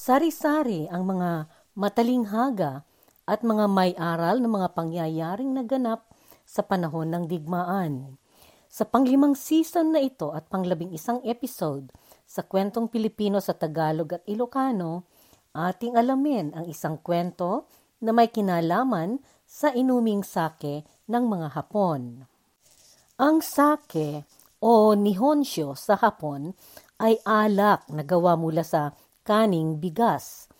Sari-sari ang mga matalinghaga at mga may-aral ng mga pangyayaring naganap sa panahon ng digmaan. Sa panglimang season na ito at panglabing isang episode sa kwentong Pilipino sa Tagalog at Ilocano, ating alamin ang isang kwento na may kinalaman sa inuming sake ng mga Hapon. Ang sake o nihonsyo sa Hapon ay alak na gawa mula sa kaning bigas.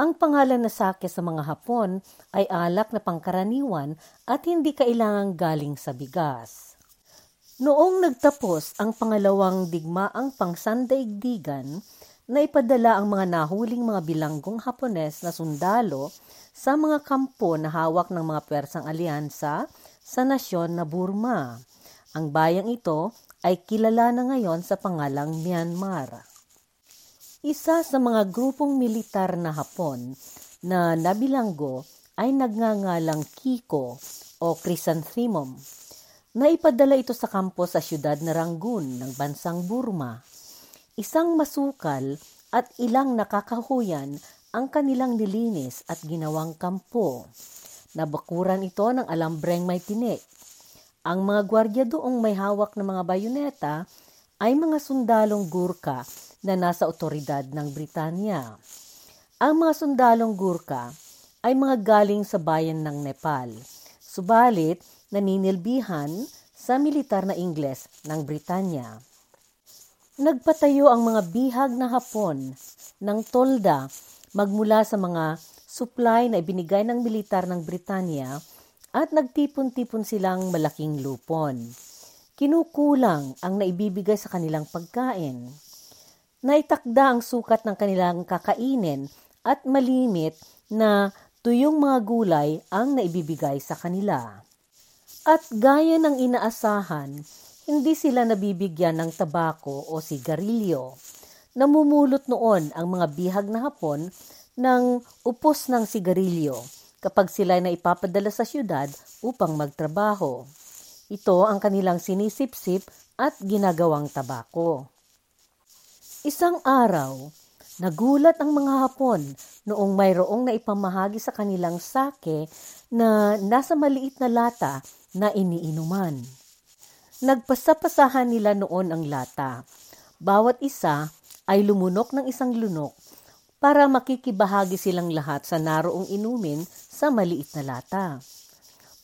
Ang pangalan na sake sa mga Hapon ay alak na pangkaraniwan at hindi kailangang galing sa bigas. Noong nagtapos ang pangalawang digmaang pangsandaigdigan, naipadala ang mga nahuling mga bilanggong Hapones na sundalo sa mga kampo na hawak ng mga Persang alyansa sa nasyon na Burma. Ang bayang ito ay kilala na ngayon sa pangalang Myanmar. Isa sa mga grupong militar na Hapon na nabilanggo ay nagngangalang Kiko o Chrysanthemum. Naipadala ito sa kampo sa siyudad na Rangoon ng bansang Burma. Isang masukal at ilang nakakahuyan ang kanilang nilinis at ginawang kampo. Nabakuran ito ng alambreng may tinik ang mga gwardiya doong may hawak ng mga bayoneta ay mga sundalong Gurkha na nasa otoridad ng Britanya. Ang mga sundalong Gurkha ay mga galing sa bayan ng Nepal, subalit naninilbihan sa militar na Ingles ng Britanya. Nagpatayo ang mga bihag na Hapon ng tolda magmula sa mga supply na ibinigay ng militar ng Britanya at nagtipon-tipon silang malaking lupon. Kinukulang ang naibibigay sa kanilang pagkain. Naitakda ang sukat ng kanilang kakainin at malimit na tuyong mga gulay ang naibibigay sa kanila. At gaya ng inaasahan, hindi sila nabibigyan ng tabako o sigarilyo. Namumulot noon ang mga bihag na hapon ng upos ng sigarilyo kapag sila na ipapadala sa syudad upang magtrabaho. Ito ang kanilang sinisipsip at ginagawang tabako. Isang araw, nagulat ang mga Hapon noong mayroong na ipamahagi sa kanilang sake na nasa maliit na lata na iniinuman. Nagpasapasahan nila noon ang lata. Bawat isa ay lumunok ng isang lunok para makikibahagi silang lahat sa naroong inumin sa maliit na lata.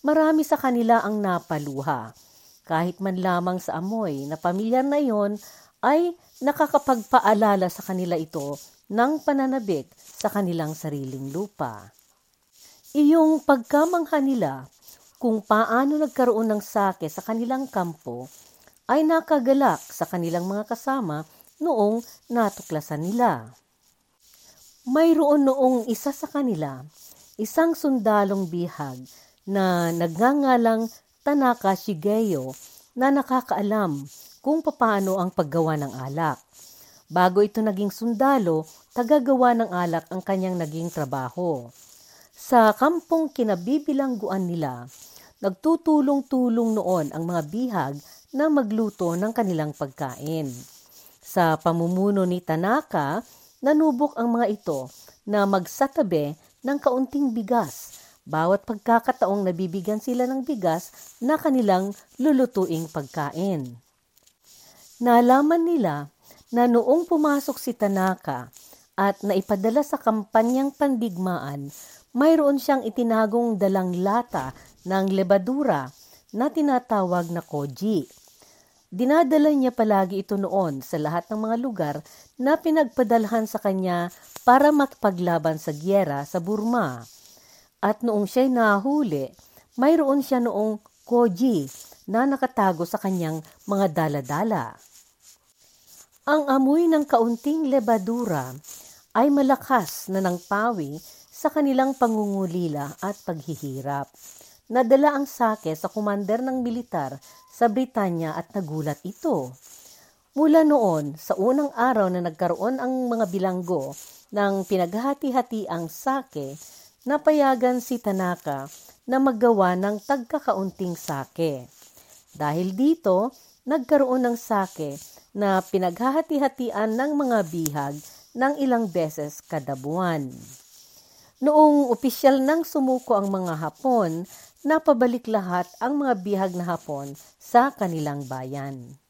Marami sa kanila ang napaluha. Kahit man lamang sa amoy na pamilyar na yon ay nakakapagpaalala sa kanila ito ng pananabik sa kanilang sariling lupa. Iyong pagkamangha nila kung paano nagkaroon ng sake sa kanilang kampo ay nakagalak sa kanilang mga kasama noong natuklasan nila. Mayroon noong isa sa kanila, isang sundalong bihag na nagngangalang Tanaka Shigeyo na nakakaalam kung paano ang paggawa ng alak. Bago ito naging sundalo, tagagawa ng alak ang kanyang naging trabaho. Sa kampong kinabibilangguan nila, nagtutulong-tulong noon ang mga bihag na magluto ng kanilang pagkain. Sa pamumuno ni Tanaka, nanubok ang mga ito na magsatabi ng kaunting bigas bawat pagkakataong nabibigyan sila ng bigas na kanilang lulutuing pagkain. Nalaman nila na noong pumasok si Tanaka at naipadala sa kampanyang pandigmaan, mayroon siyang itinagong dalang lata ng lebadura na tinatawag na koji. Dinadala niya palagi ito noon sa lahat ng mga lugar na pinagpadalhan sa kanya para makipaglaban sa gyera sa Burma. At noong siya'y nahuli, mayroon siya noong koji na nakatago sa kanyang mga daladala. Ang amoy ng kaunting lebadura ay malakas na ng pawi sa kanilang pangungulila at paghihirap. Nadala ang sake sa kumander ng militar sa Britanya at nagulat ito. Mula noon, sa unang araw na nagkaroon ang mga bilanggo ng pinaghati-hati ang sake, napayagan si Tanaka na maggawa ng tagkakaunting sake. Dahil dito, nagkaroon ng sake na pinaghahati-hatian ng mga bihag ng ilang beses kada buwan. Noong opisyal nang sumuko ang mga Hapon, napabalik lahat ang mga bihag na Hapon sa kanilang bayan.